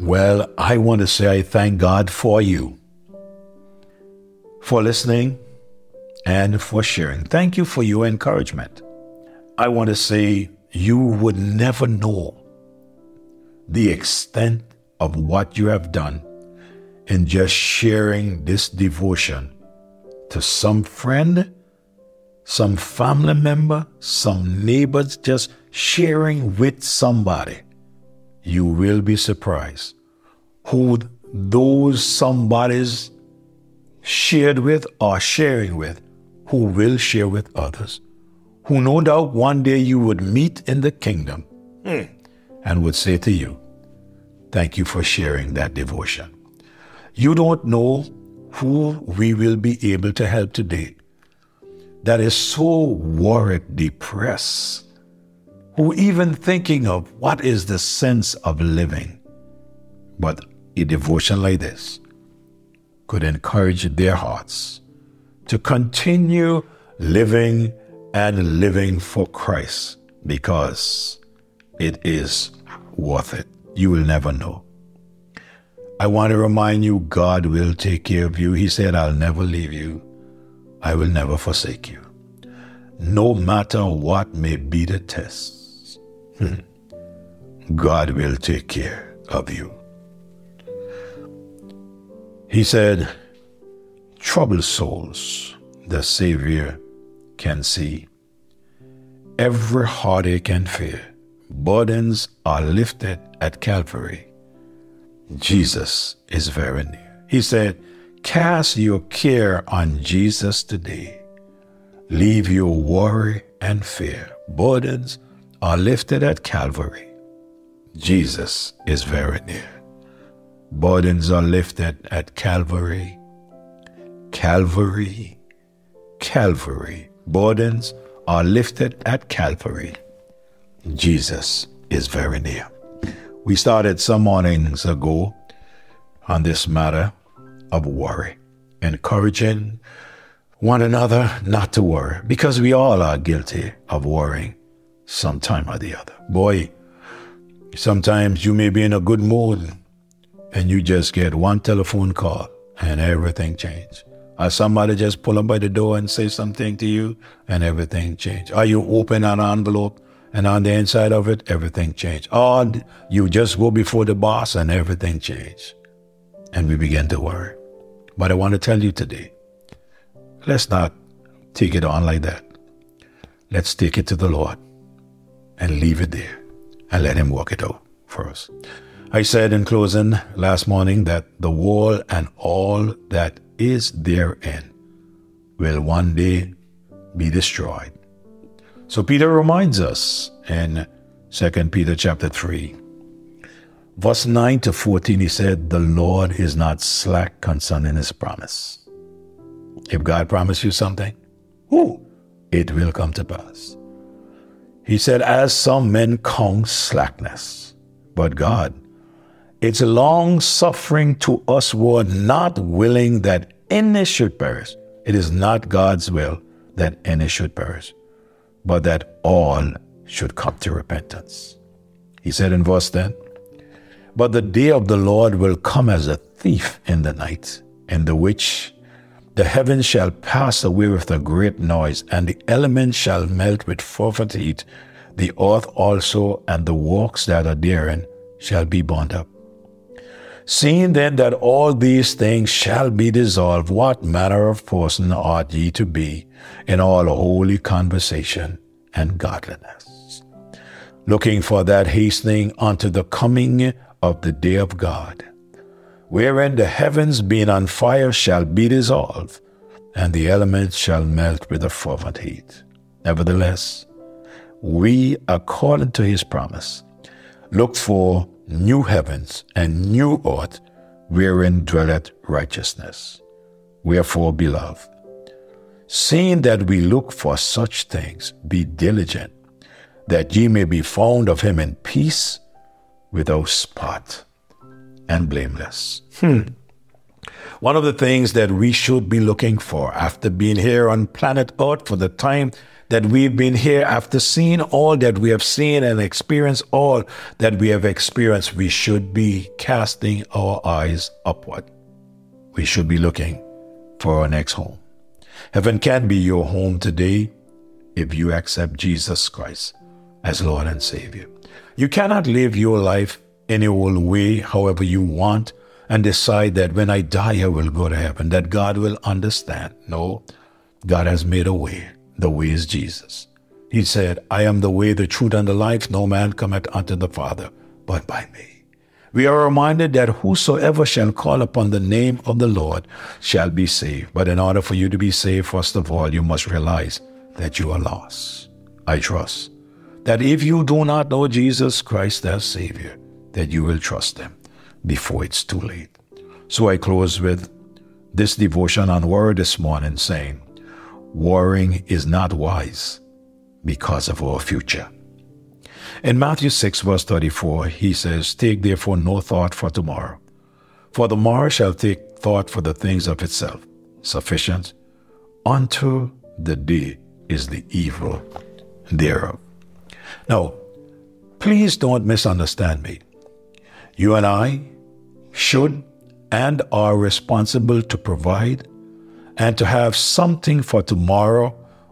Well, I want to say I thank God for you, for listening, and for sharing. Thank you for your encouragement. I want to say you would never know the extent of what you have done in just sharing this devotion to some friend, some family member, some neighbors, just sharing with somebody. You will be surprised who those somebodies shared with or sharing with, who will share with others, who no doubt one day you would meet in the kingdom hmm. and would say to you, Thank you for sharing that devotion. You don't know who we will be able to help today. That is so worried, depressed, who even thinking of what is the sense of living. But a devotion like this could encourage their hearts to continue living and living for Christ because it is worth it. You will never know. I want to remind you God will take care of you. He said, I'll never leave you, I will never forsake you. No matter what may be the test, Hmm. God will take care of you. He said, Troubled souls, the Savior can see. Every heartache and fear, burdens are lifted at Calvary. Jesus is very near. He said, Cast your care on Jesus today. Leave your worry and fear. Burdens are lifted at Calvary. Jesus is very near. Burdens are lifted at Calvary. Calvary. Calvary. Burdens are lifted at Calvary. Jesus is very near. We started some mornings ago on this matter of worry, encouraging one another not to worry, because we all are guilty of worrying sometime or the other. Boy, sometimes you may be in a good mood and you just get one telephone call and everything changes. Or somebody just pull up by the door and say something to you and everything change. Or you open an envelope and on the inside of it, everything changed. Or you just go before the boss and everything changed. And we begin to worry. But I want to tell you today, let's not take it on like that. Let's take it to the Lord and leave it there and let Him work it out for us. I said in closing last morning that the wall and all that is therein will one day be destroyed. So Peter reminds us in 2 Peter chapter 3, verse 9 to 14, he said, The Lord is not slack concerning his promise. If God promised you something, ooh, it will come to pass. He said, As some men count slackness, but God, it's long suffering to us who are not willing that any should perish. It is not God's will that any should perish, but that all should come to repentance. He said in verse 10, But the day of the Lord will come as a thief in the night, in the which the heavens shall pass away with a great noise, and the elements shall melt with fervent heat. The earth also and the works that are therein shall be burned up. Seeing then that all these things shall be dissolved, what manner of person ought ye to be in all holy conversation and godliness? Looking for that hastening unto the coming of the day of God, wherein the heavens being on fire shall be dissolved, and the elements shall melt with a fervent heat. Nevertheless, we, according to his promise, look for new heavens and new earth wherein dwelleth righteousness. Wherefore, beloved, seeing that we look for such things, be diligent, that ye may be found of him in peace, without spot and blameless. Hmm. One of the things that we should be looking for after being here on planet Earth for the time that we've been here after seeing all that we have seen and experienced all that we have experienced, we should be casting our eyes upward. We should be looking for our next home. Heaven can be your home today if you accept Jesus Christ as Lord and Savior. You cannot live your life any old way, however you want, and decide that when I die, I will go to heaven, that God will understand. No, God has made a way. The way is Jesus. He said, I am the way, the truth, and the life. No man cometh unto the Father but by me. We are reminded that whosoever shall call upon the name of the Lord shall be saved. But in order for you to be saved, first of all, you must realize that you are lost. I trust that if you do not know Jesus Christ as Savior, that you will trust them before it's too late. So I close with this devotion on word this morning saying, Worrying is not wise because of our future. In Matthew 6, verse 34, he says, Take therefore no thought for tomorrow, for the morrow shall take thought for the things of itself. Sufficient unto the day is the evil thereof. Now, please don't misunderstand me. You and I should and are responsible to provide and to have something for tomorrow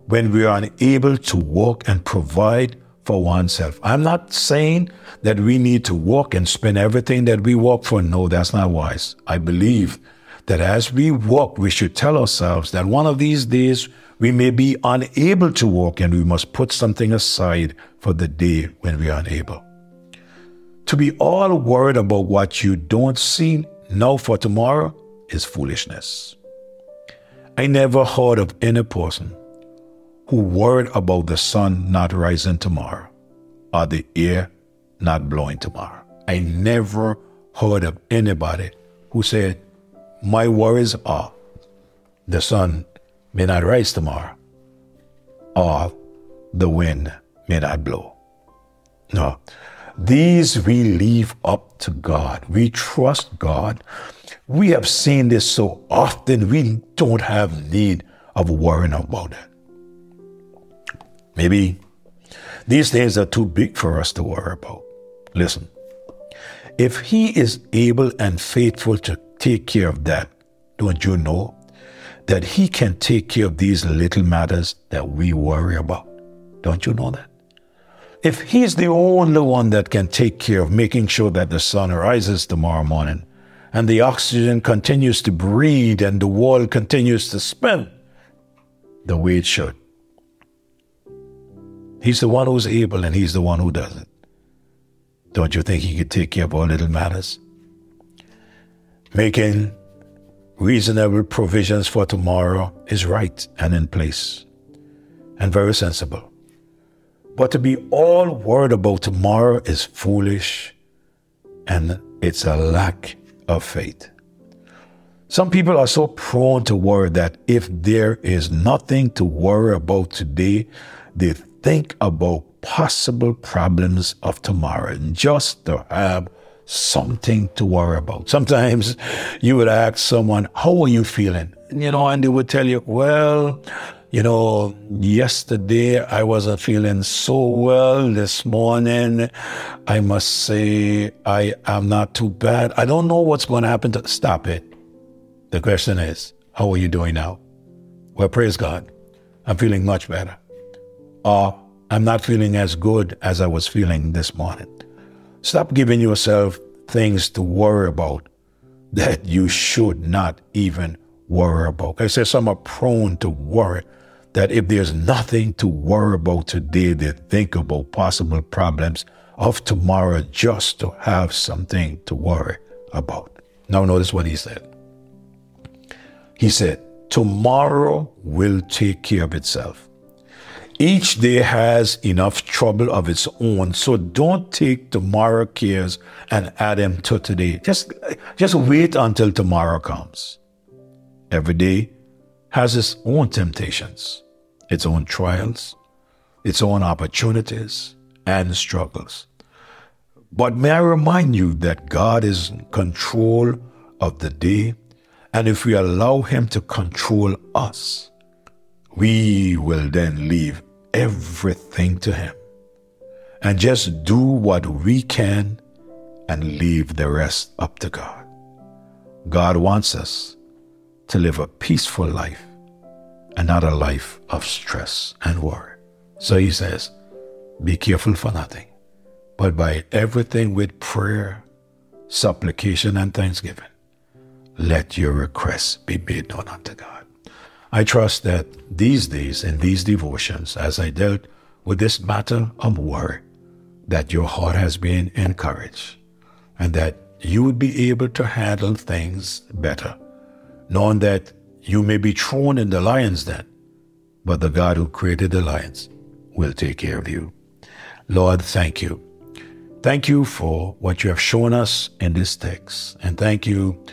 when we are unable to work and provide for oneself. I'm not saying that we need to work and spend everything that we work for. No, that's not wise. I believe that as we work, we should tell ourselves that one of these days we may be unable to work and we must put something aside for the day when we are unable. To be all worried about what you don't see now for tomorrow is foolishness. I never heard of any person who worried about the sun not rising tomorrow or the air not blowing tomorrow. I never heard of anybody who said, My worries are the sun may not rise tomorrow or the wind may not blow. No, these we leave up to God. We trust God. We have seen this so often, we don't have need of worrying about it. Maybe these things are too big for us to worry about. Listen, if He is able and faithful to take care of that, don't you know that He can take care of these little matters that we worry about? Don't you know that? If he's the only one that can take care of making sure that the sun rises tomorrow morning and the oxygen continues to breathe and the world continues to spin the way it should, he's the one who's able and he's the one who does it. Don't you think he could take care of all little matters? Making reasonable provisions for tomorrow is right and in place and very sensible. But to be all worried about tomorrow is foolish and it's a lack of faith. Some people are so prone to worry that if there is nothing to worry about today, they think about possible problems of tomorrow just to have something to worry about. Sometimes you would ask someone, How are you feeling? You know, and they would tell you, Well, you know, yesterday I wasn't feeling so well. This morning, I must say I am not too bad. I don't know what's going to happen to stop it. The question is, how are you doing now? Well, praise God. I'm feeling much better. Or I'm not feeling as good as I was feeling this morning. Stop giving yourself things to worry about that you should not even worry about. I say some are prone to worry that if there's nothing to worry about today, they think about possible problems of tomorrow just to have something to worry about. Now, notice what he said. He said, Tomorrow will take care of itself. Each day has enough trouble of its own, so don't take tomorrow cares and add them to today. Just, just wait until tomorrow comes. Every day has its own temptations its own trials, its own opportunities and struggles. But may I remind you that God is in control of the day, and if we allow Him to control us, we will then leave everything to Him and just do what we can and leave the rest up to God. God wants us to live a peaceful life and not a life of stress and worry. So He says, Be careful for nothing, but by everything with prayer, supplication, and thanksgiving, let your requests be made known unto God. I trust that these days in these devotions, as I dealt with this matter of worry, that your heart has been encouraged and that you would be able to handle things better, knowing that you may be thrown in the lion's den, but the God who created the lions will take care of you. Lord, thank you. Thank you for what you have shown us in this text, and thank you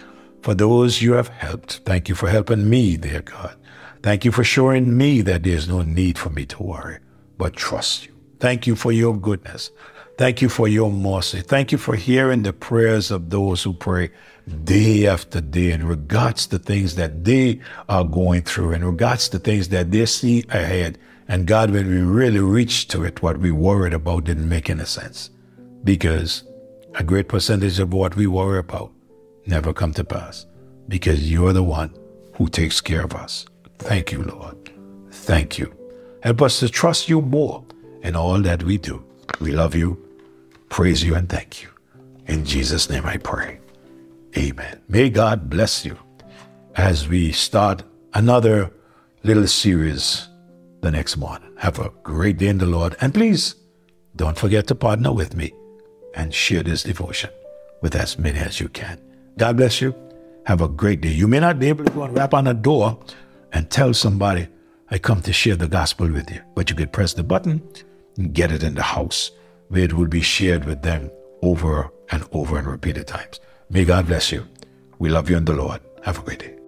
for those you have helped. Thank you for helping me, dear God. Thank you for showing me that there's no need for me to worry, but trust you. Thank you for your goodness. Thank you for your mercy. Thank you for hearing the prayers of those who pray day after day in regards to things that they are going through, in regards to things that they see ahead. And God, when we really reach to it, what we worried about didn't make any sense. Because a great percentage of what we worry about never come to pass. Because you're the one who takes care of us. Thank you, Lord. Thank you. Help us to trust you more in all that we do. We love you, praise you, and thank you. In Jesus' name I pray. Amen. May God bless you as we start another little series the next morning. Have a great day in the Lord. And please don't forget to partner with me and share this devotion with as many as you can. God bless you. Have a great day. You may not be able to go and rap on a door and tell somebody, I come to share the gospel with you, but you could press the button get it in the house where it will be shared with them over and over and repeated times. May God bless you. We love you in the Lord. Have a great day.